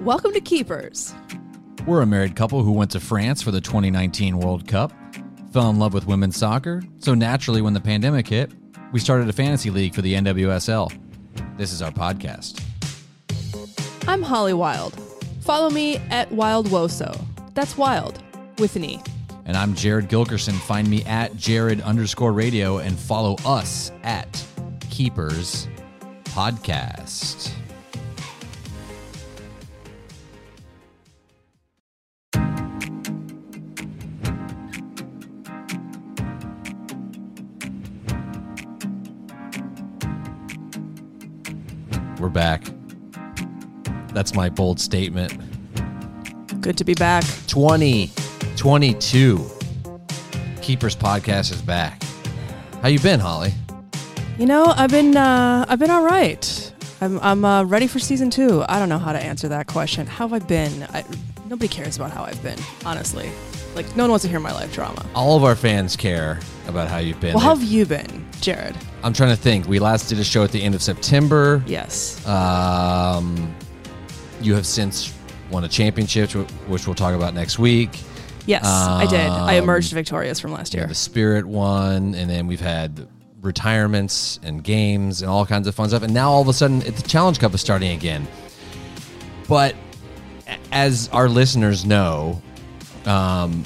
Welcome to Keepers. We're a married couple who went to France for the 2019 World Cup, fell in love with women's soccer, so naturally, when the pandemic hit, we started a fantasy league for the NWSL. This is our podcast. I'm Holly Wild. Follow me at Wild Woso. That's Wild with an E. And I'm Jared Gilkerson. Find me at Jared underscore radio and follow us at Keepers Podcast. Back. That's my bold statement. Good to be back. 2022. Keepers podcast is back. How you been, Holly? You know, I've been uh, I've been all right. I'm I'm uh, ready for season two. I don't know how to answer that question. How have I been? I, nobody cares about how I've been, honestly. Like no one wants to hear my life drama. All of our fans care about how you've been. Well, how have you been, Jared? I'm trying to think. We last did a show at the end of September. Yes. Um, you have since won a championship, which we'll talk about next week. Yes, I did. I Um, emerged victorious from last year. the Spirit one, and then we've had retirements and games and all kinds of fun stuff. And now all of a sudden, the Challenge Cup is starting again. But as our listeners know, um,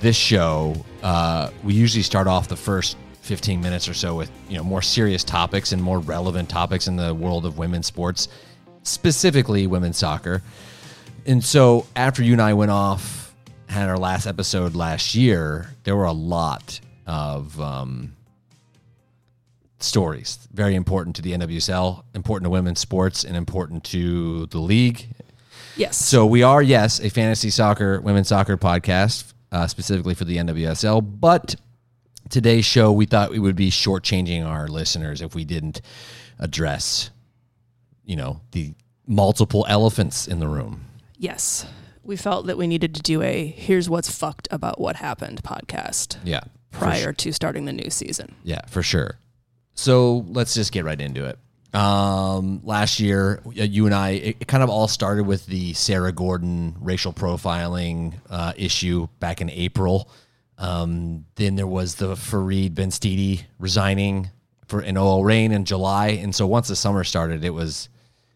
this show uh, we usually start off the first 15 minutes or so with you know more serious topics and more relevant topics in the world of women's sports, specifically women's soccer. And so after you and I went off, had our last episode last year, there were a lot of um, stories. Very important to the NWSL, important to women's sports, and important to the league. yes. So we are, yes, a fantasy soccer, women's soccer podcast, uh, specifically for the NWSL. But today's show, we thought we would be shortchanging our listeners if we didn't address, you know, the multiple elephants in the room. yes. We felt that we needed to do a "Here's what's fucked about what happened" podcast Yeah. prior to starting the new season. Yeah, for sure. So let's just get right into it. Um, last year, you and I, it, it kind of all started with the Sarah Gordon racial profiling uh, issue back in April. Um, then there was the Farid Benstiti resigning for an OL Reign in July, and so once the summer started, it was.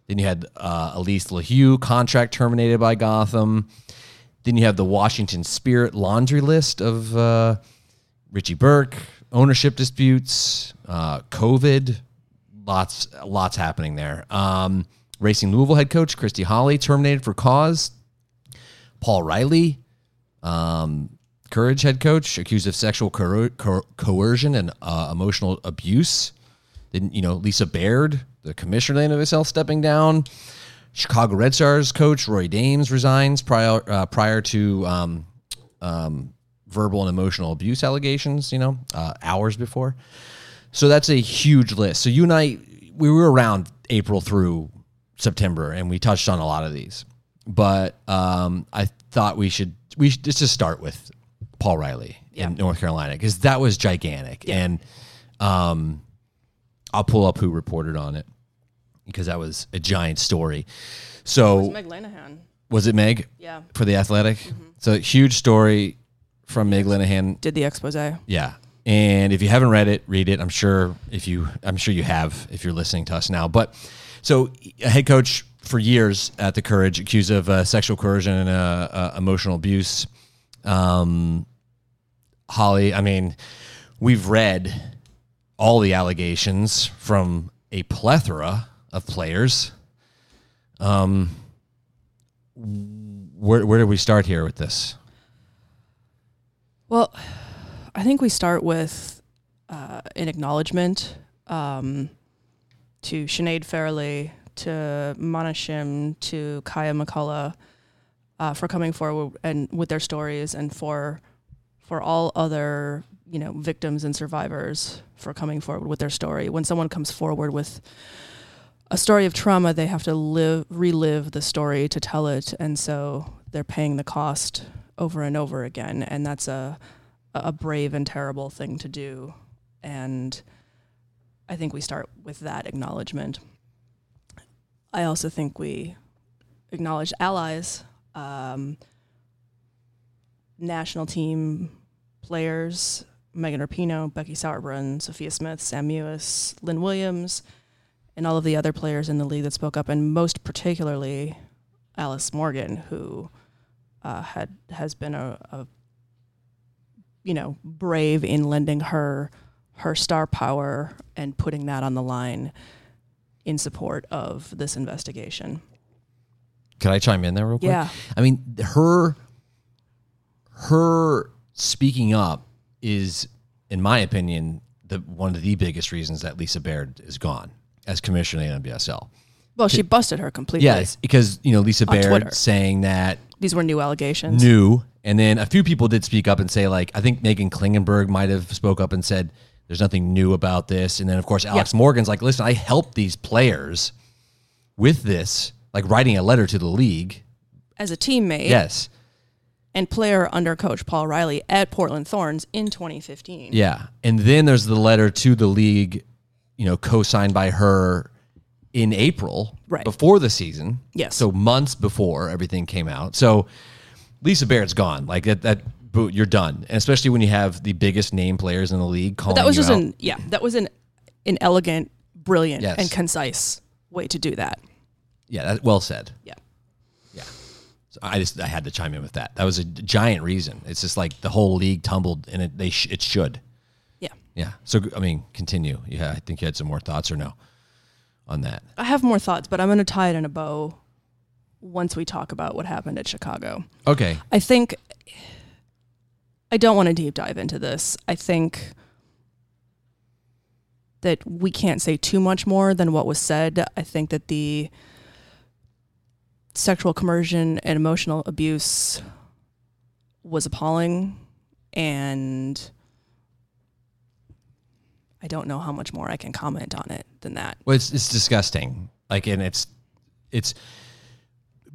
Then you had uh, Alyse LaHue contract terminated by Gotham. Then you have the Washington Spirit laundry list of uh, Richie Burke, ownership disputes, uh, COVID, lots, lots happening there. Um, Racing Louisville head coach Christy Holly terminated for cause. Paul Riley, um, Courage head coach, accused of sexual coer- coer- coercion and uh, emotional abuse. Then you know Lisa Baird, the commissioner of the NWSL, stepping down. Chicago Red Stars coach Rory Dames resigns prior uh, prior to um, um, verbal and emotional abuse allegations. You know, uh, hours before. So that's a huge list. So you and I, we were around April through September, and we touched on a lot of these. But um, I thought we should we should just start with Paul Riley Yeah. in North Carolina because that was gigantic, and um, I'll pull up who reported on it because that was a giant story. So Meg Linehan. was it Meg Yeah. for the Athletic? So huge story from Meg Linehan. Did the expose. Yeah. And if you haven't read it, read it. I'm sure if you I'm sure you have if you're listening to us now. But so a head coach for years at the Courage accused of uh, sexual coercion and uh, uh, emotional abuse. Um, Holly, I mean, we've read all the allegations from a plethora of players. Um, where where do we start here with this? Well, I think we start with uh, an acknowledgement um, to Sinead Farrelly, to Mana Shim, to Kaiya McCullough uh, for coming forward and with their stories, and for for all other you know victims and survivors for coming forward with their story. When someone comes forward with a story of trauma, they have to live relive the story to tell it, and so they're paying the cost over and over again, and that's a a brave and terrible thing to do. And I think we start with that acknowledgement. I also think we acknowledge allies, um, national team players, Megan Rapinoe, Becky Sauerbrunn, Sophia Smith, Sam Mewis, Lynn Williams, and all of the other players in the league that spoke up, and most particularly Alex Morgan, who uh, had has been a, a you know brave in lending her her star power and putting that on the line in support of this investigation. Can I chime in there real quick? Yeah. I mean, her her speaking up is, in my opinion, the one of the biggest reasons that Lisa Baird is gone as commissioner of the NWSL. Well, she busted her completely. Yes, because you know Lisa Baird Twitter. saying that These were new allegations. new, and then a few people did speak up and say like I think Meghan Klingenberg might have spoke up and said there's nothing new about this, and then of course Alex Morgan's like, listen, I helped these players with this, like writing a letter to the league. As a teammate Yes, and player under coach Paul Riley at Portland Thorns in 2015. yeah, and then there's the letter to the league, you know, co-signed by her in April, Right. before the season. Yes. so months before everything came out. So Lisa Baird's gone. Like that, that boot, you're done. And especially when you have the biggest name players in the league calling But that was just out. an yeah, that was an an elegant, brilliant, Yes. and concise way to do that. yeah, that, well said. Yeah. So I just I had to chime in with that. That was a giant reason. It's just like the whole league tumbled, and it they sh- it should. Yeah. Yeah. So I mean, continue. Yeah, I think you had some more thoughts or no on that. I have more thoughts, but I'm going to tie it in a bow once we talk about what happened at Chicago. Okay. I think I don't want to deep dive into this. I think that we can't say too much more than what was said. I think that the sexual coercion and emotional abuse was appalling and I don't know how much more I can comment on it than that. Well, it's it's disgusting. Like, and it's it's,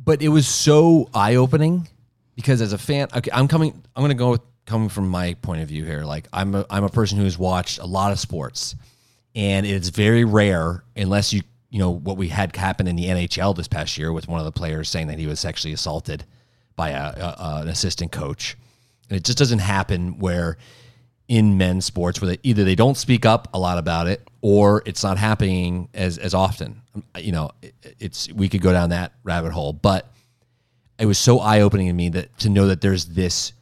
but it was so eye opening because as a fan, okay, I'm coming. I'm gonna go with coming from my point of view here. Like, I'm a I'm a person who has watched a lot of sports, and it's very rare unless you you know what we had happen in the NHL this past year with one of the players saying that he was sexually assaulted by a, a, an assistant coach, and it just doesn't happen where in men's sports where they, either they don't speak up a lot about it or it's not happening as as often. Um, you know, it, it's we could go down that rabbit hole, but it was so eye opening to me that to know that there's this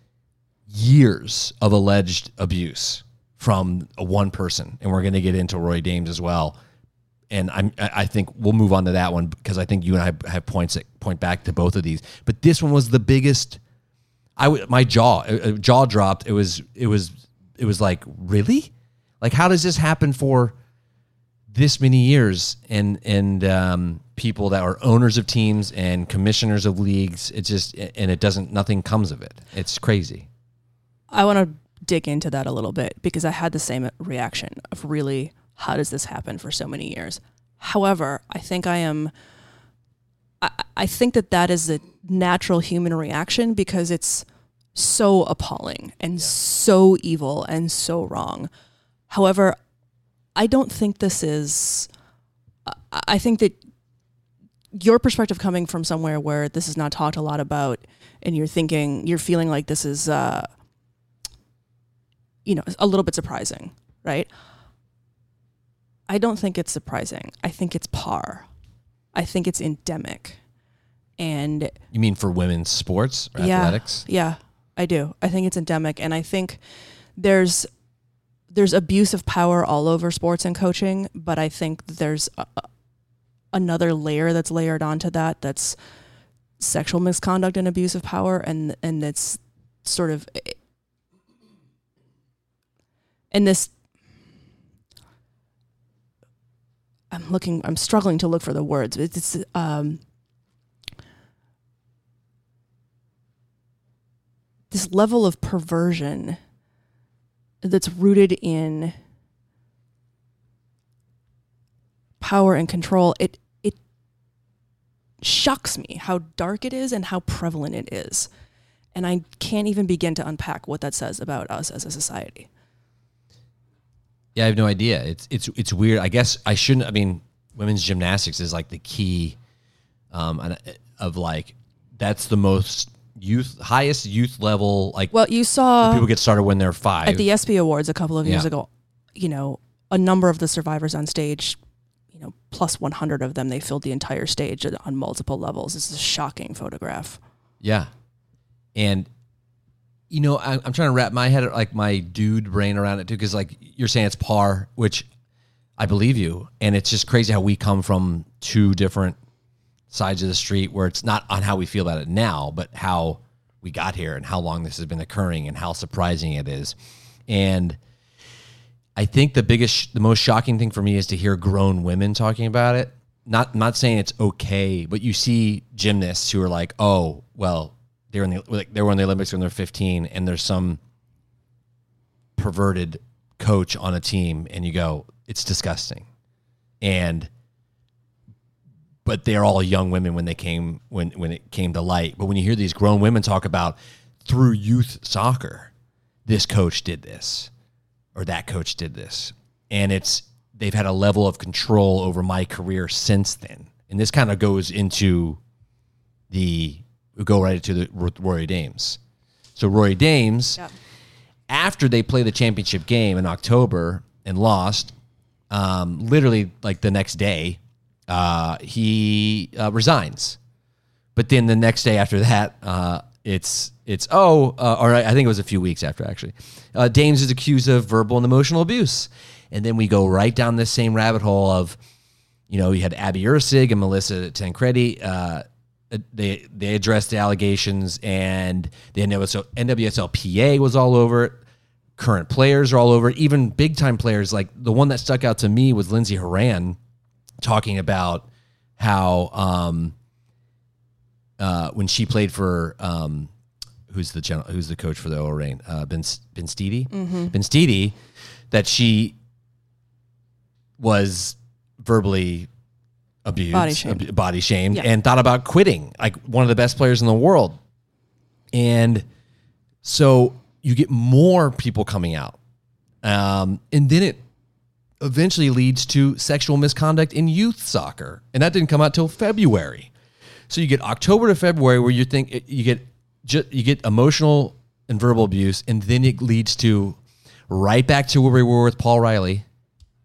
years of alleged abuse from one person, and we're going to get into Rory Dames as well. And I'm, I think we'll move on to that one because I think you and I have points that point back to both of these. But this one was the biggest. I w- my jaw uh, uh, jaw dropped. It was it was it was like really, like how does this happen for this many years and and um, people that are owners of teams and commissioners of leagues? It just and it doesn't nothing comes of it. It's crazy. I want to dig into that a little bit because I had the same reaction of really, how does this happen for so many years? However, I think I am. I, I think that that is a natural human reaction because it's so appalling and so evil and so wrong. However, I don't think this is. I- I think that your perspective coming from somewhere where this is not talked a lot about, and you're thinking, you're feeling like this is. Uh, you know, a little bit surprising, right? I don't think it's surprising. I think it's par. I think it's endemic. And You mean for women's sports or yeah, athletics? Yeah, I do. I think it's endemic and I think there's there's abuse of power all over sports and coaching, but I think there's a, another layer that's layered onto that that's sexual misconduct and abuse of power and and it's sort of and this I'm looking I'm struggling to look for the words. It's, um this level of perversion that's rooted in power and control it it shocks me how dark it is and how prevalent it is and i can't even begin to unpack what that says about us as a society Yeah, I have no idea. It's it's it's weird. I guess I shouldn't. I mean, women's gymnastics is like the key um, uh, of like that's the most youth highest youth level like Well, you saw people get started when they're five. at the ESPY Awards a couple of years Yeah. ago, you know, a number of the survivors on stage, you know, plus 100 of them, they filled the entire stage on multiple levels. This is a shocking photograph. Yeah. And you know, I, I'm trying to wrap my head like my dude brain around it too, because like you're saying it's par, which I believe you, and it's just crazy how we come from two different sides of the street where it's not on how we feel about it now, but how we got here and how long this has been occurring and how surprising it is. And I think the biggest, the most shocking thing for me is to hear grown women talking about it. Not, not saying it's okay, but you see gymnasts who are like, "Oh, well, they're in the like they were in the Olympics when they're 15, and there's some perverted coach on a team, and you go, it's disgusting." And but they're all young women when they came when when it came to light. But when you hear these grown women talk about through youth soccer, this coach did this or that coach did this, and it's they've had a level of control over my career since then. And this kind of goes into the we go right to the Rory Dames. So Rory Dames, Yep. after they play the championship game in October and lost, um, literally like the next day, uh, he uh, resigns. But then the next day after that, uh, it's it's oh, uh, or I think it was a few weeks after actually. Uh, Dames is accused of verbal and emotional abuse, and then we go right down this same rabbit hole of, you know, you had Abby Erceg and Melissa Tancredi. They they addressed the allegations, and the NWSL, NWSLPA was all over it. Current players are all over it. Even big time players like the one that stuck out to me was Lindsey Horan talking about how um, uh, when she played for um, who's the general, who's the coach for the OL Reign uh, Ben Benstiti Ben Steedy that she was verbally abused, Body shamed. ab- body shamed, Yeah. and thought about quitting. Like one of the best players in the world, and so you get more people coming out, um, and then it eventually leads to sexual misconduct in youth soccer, and that didn't come out till February. So you get October to February where you think you get ju- you get emotional and verbal abuse, and then it leads to right back to where we were with Paul Riley,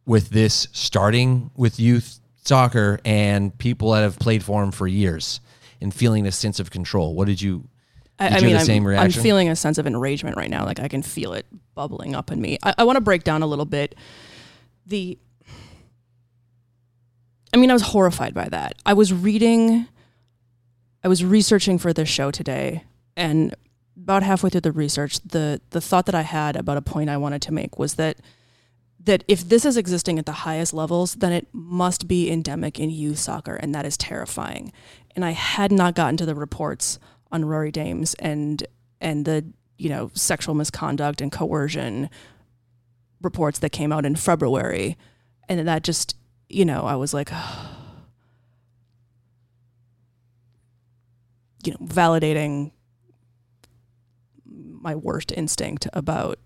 with this starting with youth soccer and people that have played for him for years and feeling a sense of control. What did you? I, Did I you mean, I'm, I'm feeling a sense of enragement right now. Like I can feel it bubbling up in me. I, I want to break down a little bit the. I mean, I was horrified by that. I was reading, I was researching for this show today, and about halfway through the research, the the thought that I had about a point I wanted to make was that that if this is existing at the highest levels, then it must be endemic in youth soccer, and that is terrifying. And I had not gotten to the reports on Rory Dames and and the you know sexual misconduct and coercion reports that came out in February, and that just you know I was like, you know, validating my worst instinct about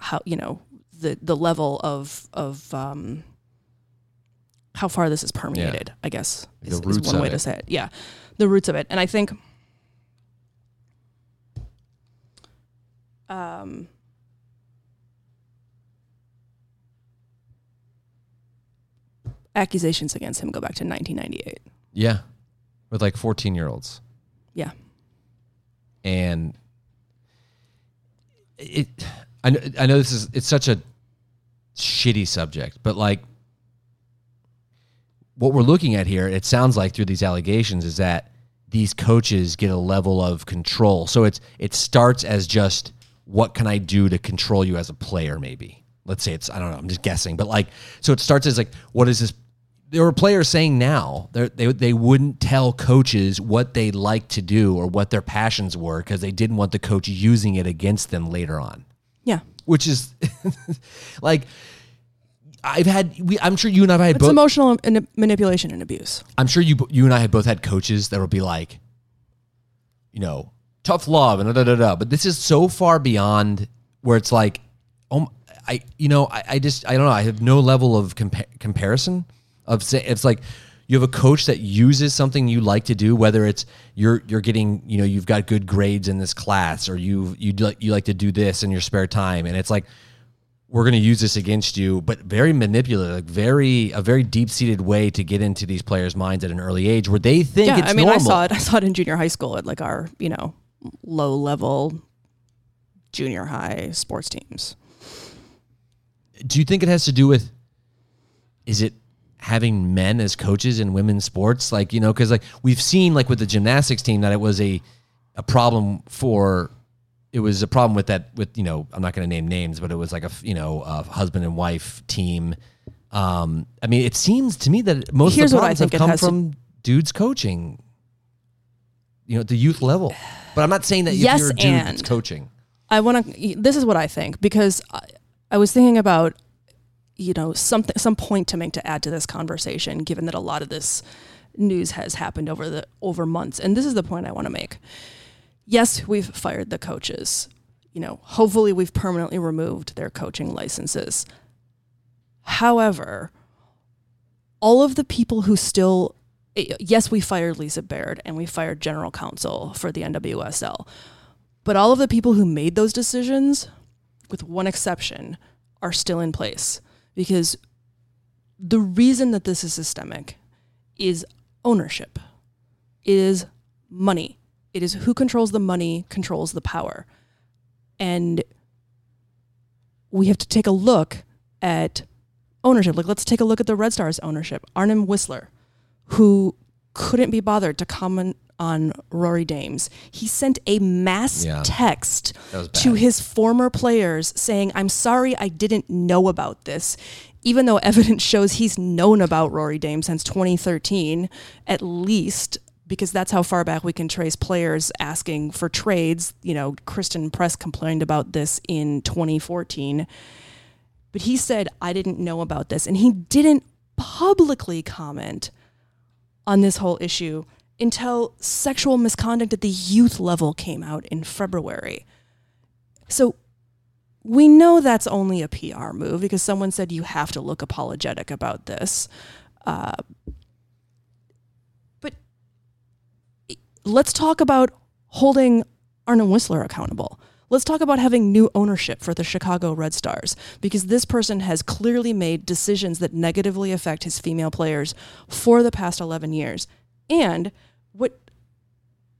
how you know the the level of of um how far this is permeated i guess The is, is one way it. to say it. Yeah. The roots of it. And i think um accusations against him go back to 1998 Yeah, with like fourteen year olds. yeah. And it I know, I know this is it's such a shitty subject but like what we're looking at here it sounds like through these allegations is that these coaches get a level of control so it's it starts as just what can i do to control you as a player maybe let's say it's i don't know i'm just guessing but like so it starts as like what is this there were players saying now they they wouldn't tell coaches what they like to do or what their passions were because they didn't want the coach using it against them later on. Which is like I've had we I'm sure you and I've had it's both emotional and manipulation and abuse I'm sure you you and I have both had coaches that will be like, you know, tough love and da da da da. But this is so far beyond where it's like, oh, I you know I, I just I don't know I have no level of compa- comparison of say it's like you have a coach that uses something you like to do, whether it's you're you're getting, you know, you've got good grades in this class, or you you like you like to do this in your spare time, and it's like we're going to use this against you, but very manipulative, like very a very deep seated way to get into these players' minds at an early age, where they think yeah, it's I mean, normal. I saw it. I saw it in junior high school at like our, you know, low level junior high sports teams. Do you think it has to do with? Is it having men as coaches in women's sports? Like you know, because like we've seen like with the gymnastics team that it was a a problem for. It was a problem with that with you know I'm not going to name names, but it was like a you know a husband and wife team. Um, I mean, it seems to me that most Here's of the problems have come has to- from dudes coaching. You know, at the youth level. But I'm not saying that if Yes, you're a dude and- coaching. I want to. This is what I think because I, I was thinking about, you know, something, some point to make to add to this conversation, given that a lot of this news has happened over the over months, and this is the point I want to make. Yes, we've fired the coaches. You know, hopefully we've permanently removed their coaching licenses. However, all of the people who still yes, we fired Lisa Baird and we fired general counsel for the NWSL. But all of the people who made those decisions, with one exception, are still in place because the reason that this is systemic is ownership. It is money. It is who controls the money controls the power. And we have to take a look at ownership. Like let's take a look at the Red Stars ownership. Arnim Whisler, who couldn't be bothered to comment on Rory Dames. He sent a mass Yeah. text to his former players saying, I'm sorry I didn't know about this. Even though evidence shows he's known about Rory Dame since 2013, at least, because that's how far back we can trace players asking for trades. You know, Christen Press complained about this in 2014. But he said, I didn't know about this. And he didn't publicly comment on this whole issue until sexual misconduct at the youth level came out in February. So we know that's only a PR move because someone said you have to look apologetic about this. Uh, but let's talk about holding Arnim Whisler accountable. Let's talk about having new ownership for the Chicago Red Stars because this person has clearly made decisions that negatively affect his female players for the past 11 years. And what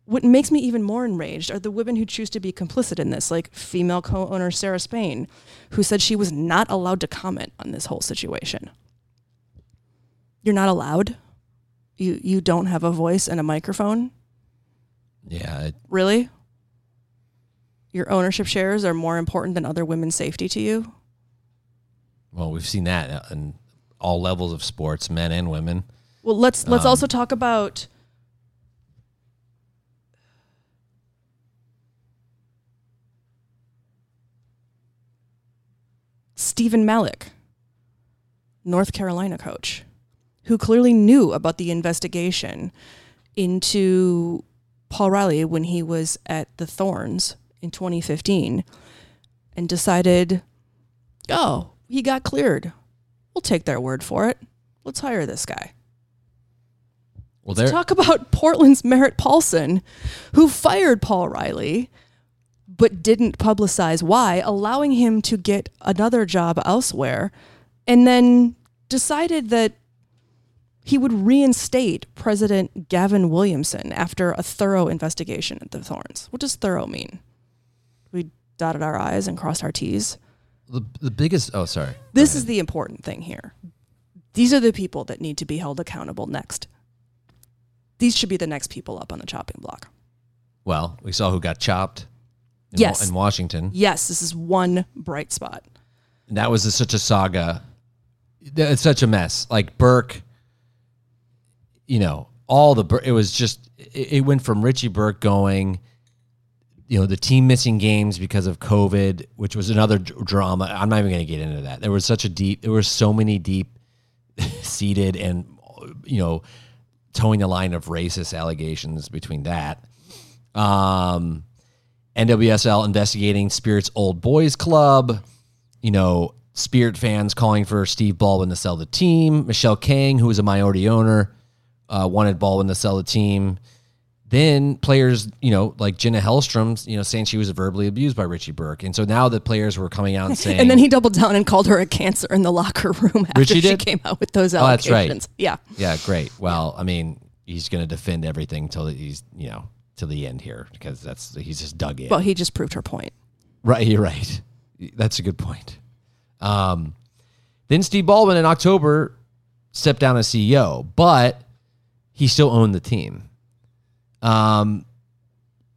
what makes me even more enraged are the women who choose to be complicit in this, like female co-owner Sarah Spain, who said she was not allowed to comment on this whole situation. You're not allowed? You you don't have a voice and a microphone? Yeah, it, Really? Your ownership shares are more important than other women's safety to you? well, we've seen that in all levels of sports, men and women. Well, let's let's Um, also talk about Stephen Malik, North Carolina coach, who clearly knew about the investigation into Paul Riley when he was at the Thorns in 2015 and decided, oh, he got cleared. We'll take their word for it. Let's hire this guy. Well, there. Talk about Portland's Merritt Paulson, who fired Paul Riley, but didn't publicize why, allowing him to get another job elsewhere, and then decided that he would reinstate President Gavin Wilkinson after a thorough investigation at the Thorns. What does thorough mean? Dotted our I's and crossed our T's. the, the biggest. Oh, sorry. This is the important thing here. These are the people that need to be held accountable next. These should be the next people up on the chopping block. Well, we saw who got chopped. In, Yes. Wa- in Washington. Yes, this is one bright spot. And that was a, such a saga. It's such a mess. Like Burke, you know, all the it was just it, it went from Richie Burke going, you know, the team missing games because of COVID, which was another d- drama. I'm not even going to get into that. There was such a deep. There were so many deep seated and you know towing the line of racist allegations between that. Um, NWSL investigating Spirit's old boys club. You know, Spirit fans calling for Steve Baldwin to sell the team. Michelle Kang, who was a minority owner, uh, wanted Baldwin to sell the team. Then players, you know, like Jenna Hellstrom, you know, saying she was verbally abused by Richie Burke, and so now the players were coming out and saying, And then he doubled down and called her a cancer in the locker room after Richie she did? came out with those Oh, allegations. that's right. Yeah. Yeah, great. Well, I mean, he's going to defend everything till he's, you know, till the end here because that's he's just dug in. Well, he just proved her point. right, you're right. That's a good point. Um, then Steve Baldwin in October stepped down as CEO, but he still owned the team. Um,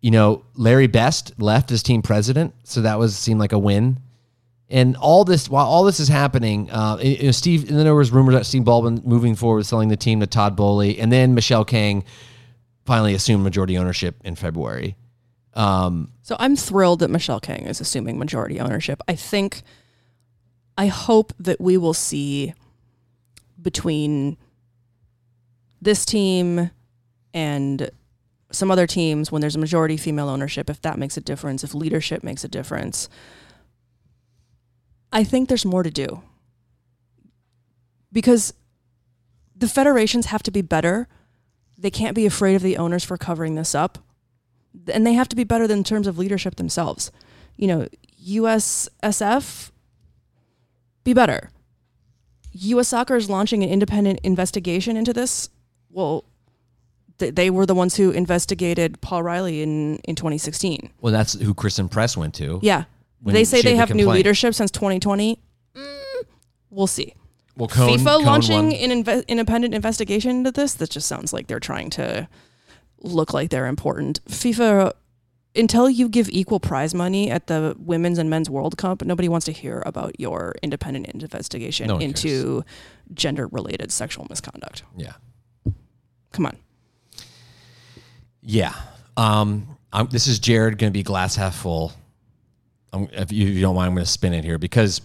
you know, Larry Best left as team president, so that was seemed like a win. And all this, while all this is happening, uh, you know, Steve, and then there was rumors that Steve Baldwin moving forward, selling the team to Todd Boehly, and then Michelle Kang finally assumed majority ownership in February. Um, So I'm thrilled that Michelle King is assuming majority ownership. I think, I hope that we will see between this team and some other teams when there's a majority female ownership, if that makes a difference, if leadership makes a difference. I think there's more to do because the federations have to be better. They can't be afraid of the owners for covering this up and they have to be better in terms of leadership themselves. You know, USSF, be better. U.S. Soccer is launching an independent investigation into this. Well, th- they were the ones who investigated Paul Riley in, in 2016. well, that's who Christen Press went to. Yeah. They say they had the have new leadership since 2020. Mm, we'll see. Well, Cone, FIFA Cone launching won. an inve- independent investigation into this, that just sounds like they're trying to look like they're important. FIFA, until you give equal prize money at the women's and men's World Cup, nobody wants to hear about your independent investigation No into gender related sexual misconduct. Yeah. Come on. Yeah. Um, I'm, this is Jared going to be glass half full. I'm, if, you, if you don't mind, I'm going to spin it here because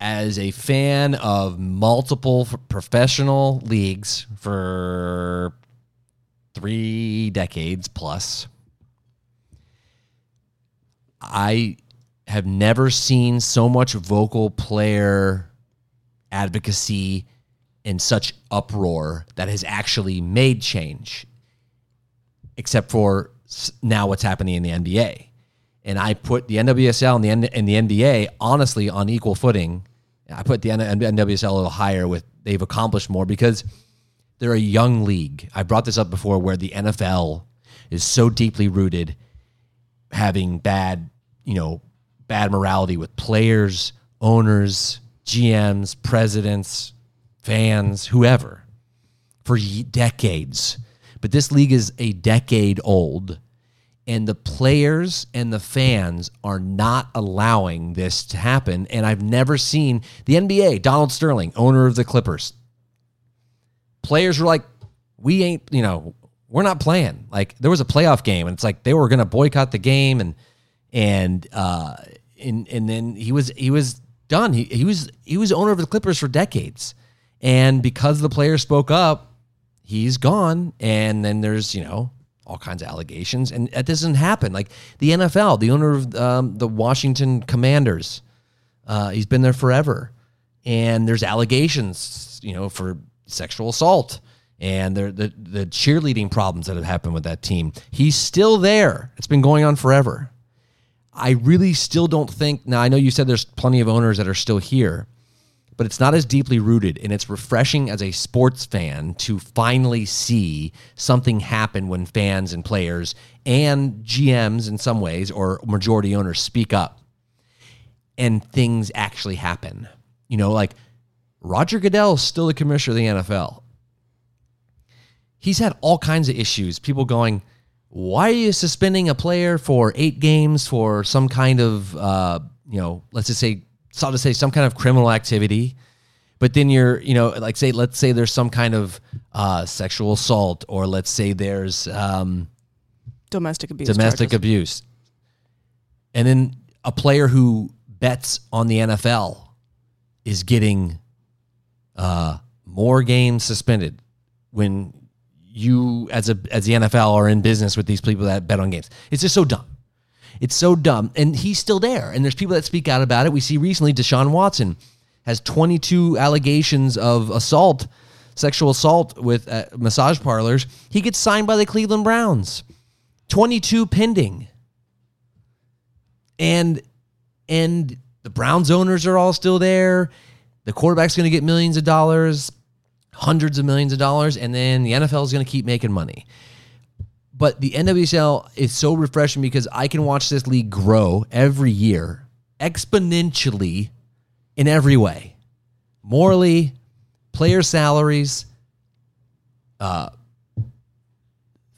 as a fan of multiple professional leagues for three decades plus, I have never seen so much vocal player advocacy and such uproar that has actually made change except for now what's happening in the NBA. And I put the NWSL and the and the NBA honestly on equal footing. I put the NWSL a little higher with they've accomplished more because they're a young league. I brought this up before where the NFL is so deeply rooted having bad, you know, bad morality with players, owners, GMs, presidents, fans, whoever for decades. But this league is a decade old, and the players and the fans are not allowing this to happen. And I've never seen the NBA, Donald Sterling, owner of the Clippers. Players were like, we ain't, you know, we're not playing. Like there was a playoff game, and it's like they were going to boycott the game, and and uh, and and then he was he was done. He he was he was owner of the Clippers for decades, and because the players spoke up, he's gone. And then there's you know all kinds of allegations, and that doesn't happen. Like the NFL, the owner of um, the Washington Commanders, uh, he's been there forever, and there's allegations, you know, for sexual assault and the, the the cheerleading problems that have happened with that team. He's still there. It's been going on forever. I really still don't think. Now I know you said there's plenty of owners that are still here, but it's not as deeply rooted, and it's refreshing as a sports fan to finally see something happen when fans and players and GMs in some ways or majority owners speak up and things actually happen. You know, like Roger Goodell is still the commissioner of the NFL. He's had all kinds of issues. People going, why are you suspending a player for eight games for some kind of, uh, you know, let's just say, so I'll just say some kind of criminal activity. But then you're, you know, like say, let's say there's some kind of uh, sexual assault, or let's say there's um, Domestic abuse. domestic charges. abuse. And then a player who bets on the NFL is getting uh, more games suspended when you as a as the NFL are in business with these people that bet on games. It's just so dumb. It's so dumb. And he's still there. And there's people that speak out about it. We see recently Deshaun Watson has 22 allegations of assault sexual assault with uh, massage parlors. He gets signed by the Cleveland Browns. 22 pending. And and the Browns owners are all still there. The quarterback's going to get millions of dollars, hundreds of millions of dollars, and then the NFL is going to keep making money. But the NWSL is so refreshing because I can watch this league grow every year exponentially in every way morally, player salaries, uh,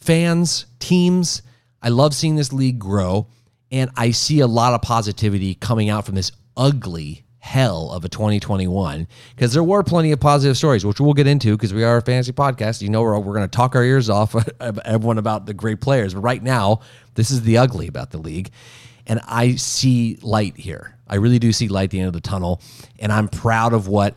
fans, teams. I love seeing this league grow, and I see a lot of positivity coming out from this ugly hell of a 2021 because there were plenty of positive stories, which we'll get into because we are a fantasy podcast. You know, we're, we're going to talk our ears off everyone about the great players. But right now, this is the ugly about the league. And I see light here. I really do see light at the end of the tunnel. And I'm proud of what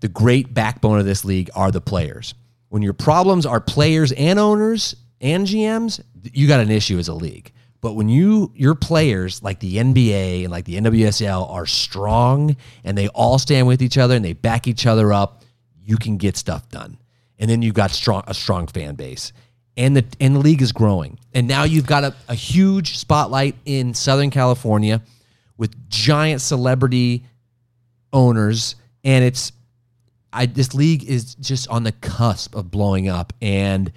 the great backbone of this league are the players. When your problems are players and owners and GMs, you got an issue as a league. But when you your players like the NBA and like the NWSL are strong and they all stand with each other and they back each other up, you can get stuff done. And then you've got strong a strong fan base. And the and the league is growing. And now you've got a, a huge spotlight in Southern California with giant celebrity owners. And it's I this league is just on the cusp of blowing up. And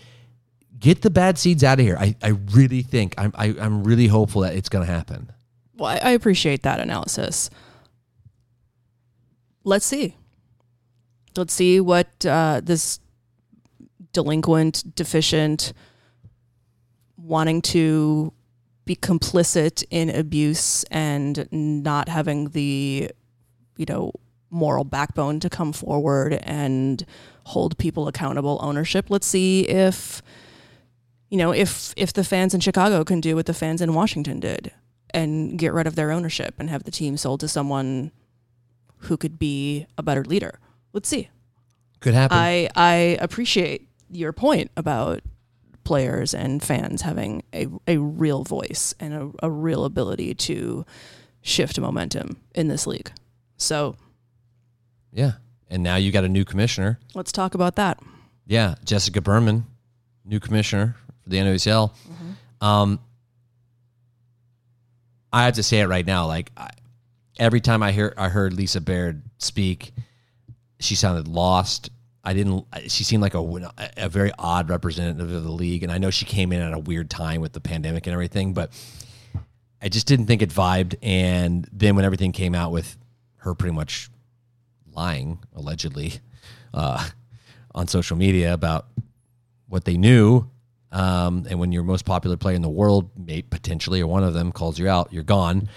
get the bad seeds out of here. I, I really think I'm I, am i am really hopeful that it's going to happen. Well, I, I appreciate that analysis. Let's see. Let's see what uh, this delinquent, deficient, wanting to be complicit in abuse and not having the, you know, moral backbone to come forward and hold people accountable ownership. Let's see if you know, if if the fans in Chicago can do what the fans in Washington did and get rid of their ownership and have the team sold to someone who could be a better leader. Let's see. Could happen. I I appreciate your point about players and fans having a, a real voice and a, a real ability to shift momentum in this league. So Yeah. And now you got a new commissioner. Let's talk about that. Yeah, Jessica Berman, new commissioner for the NWSL. Mm-hmm. Um, I have to say it right now. Like I, every time I hear I heard Lisa Baird speak, she sounded lost. I didn't. She seemed like a a very odd representative of the league, and I know she came in at a weird time with the pandemic and everything, but I just didn't think it vibed. And then when everything came out with her pretty much lying allegedly uh, on social media about what they knew, um, and when your most popular player in the world, may potentially, or one of them calls you out, you're gone.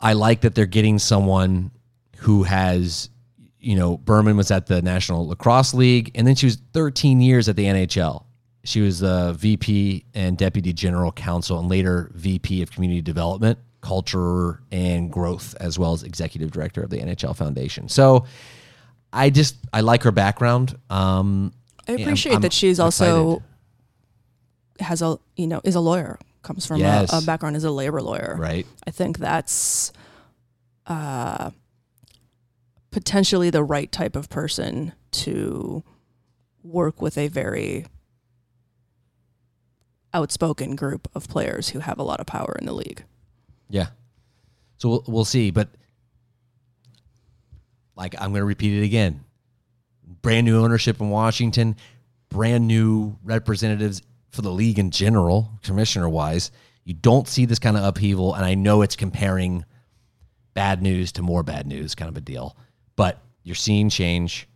I like that they're getting someone who has, you know, Berman was at the National Lacrosse League, and then she was 13 years at the NHL. She was the VP and Deputy General Counsel, and later VP of Community Development, Culture, and Growth, as well as Executive Director of the NHL Foundation. So, I just I like her background. Um, I appreciate I'm, I'm that she's excited. Has a you know is a lawyer comes from yes. a, a, background as a labor lawyer. Right. I think that's uh potentially the right type of person to work with a very outspoken group of players who have a lot of power in the league. Yeah. So we'll, we'll see but like i'm going to repeat it again. Brand new ownership in washington brand new representatives for the league in general, commissioner wise. You don't see this kind of upheaval, and I know it's comparing bad news to more bad news, kind of a deal. But you're seeing change,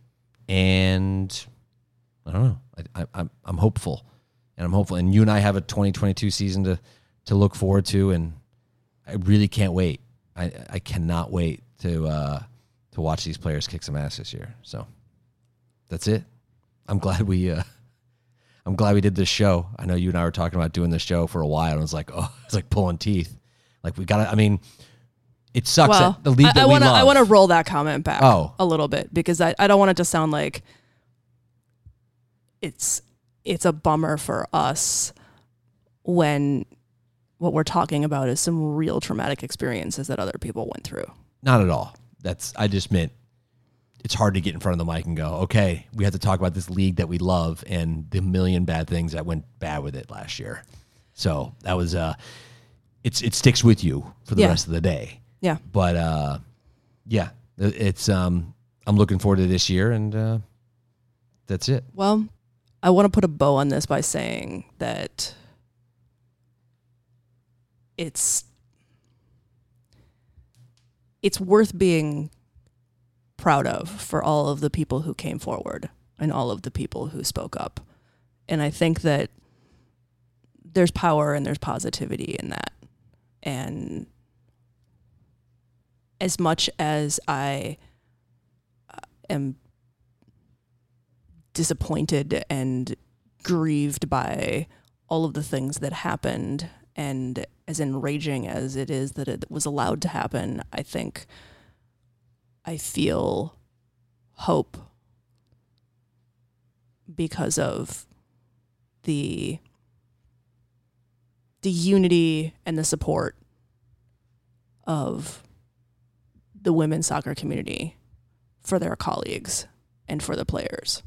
and I don't know. I, I, I'm hopeful, and I'm hopeful. And you and I have a 2022 season to to look forward to, and I really can't wait. I I cannot wait to uh, to watch these players kick some ass this year. So that's it. I'm glad we. Uh, I'm glad we did this show. I know you and I were talking about doing this show for a while, and I was like, oh, it's like pulling teeth. Like we got to. I mean, it sucks well, that the league I, to. I want to roll that comment back oh. a little bit because I, I don't want it to sound like it's it's a bummer for us when what we're talking about is some real traumatic experiences that other people went through. Not at all. That's I just meant it's hard to get in front of the mic and go, okay, we have to talk about this league that we love and the million bad things that went bad with it last year. So that was uh, it's it sticks with you for the Yeah. rest of the day. Yeah. But uh, yeah, it's um, I'm looking forward to this year, and uh, that's it. Well, I want to put a bow on this by saying that it's it's worth being proud of for all of the people who came forward and all of the people who spoke up. And I think that there's power and there's positivity in that. And as much as I uh, am disappointed and grieved by all of the things that happened and as enraging as it is that it was allowed to happen i think i feel hope because of the the unity and the support of the women's soccer community for their colleagues and for the players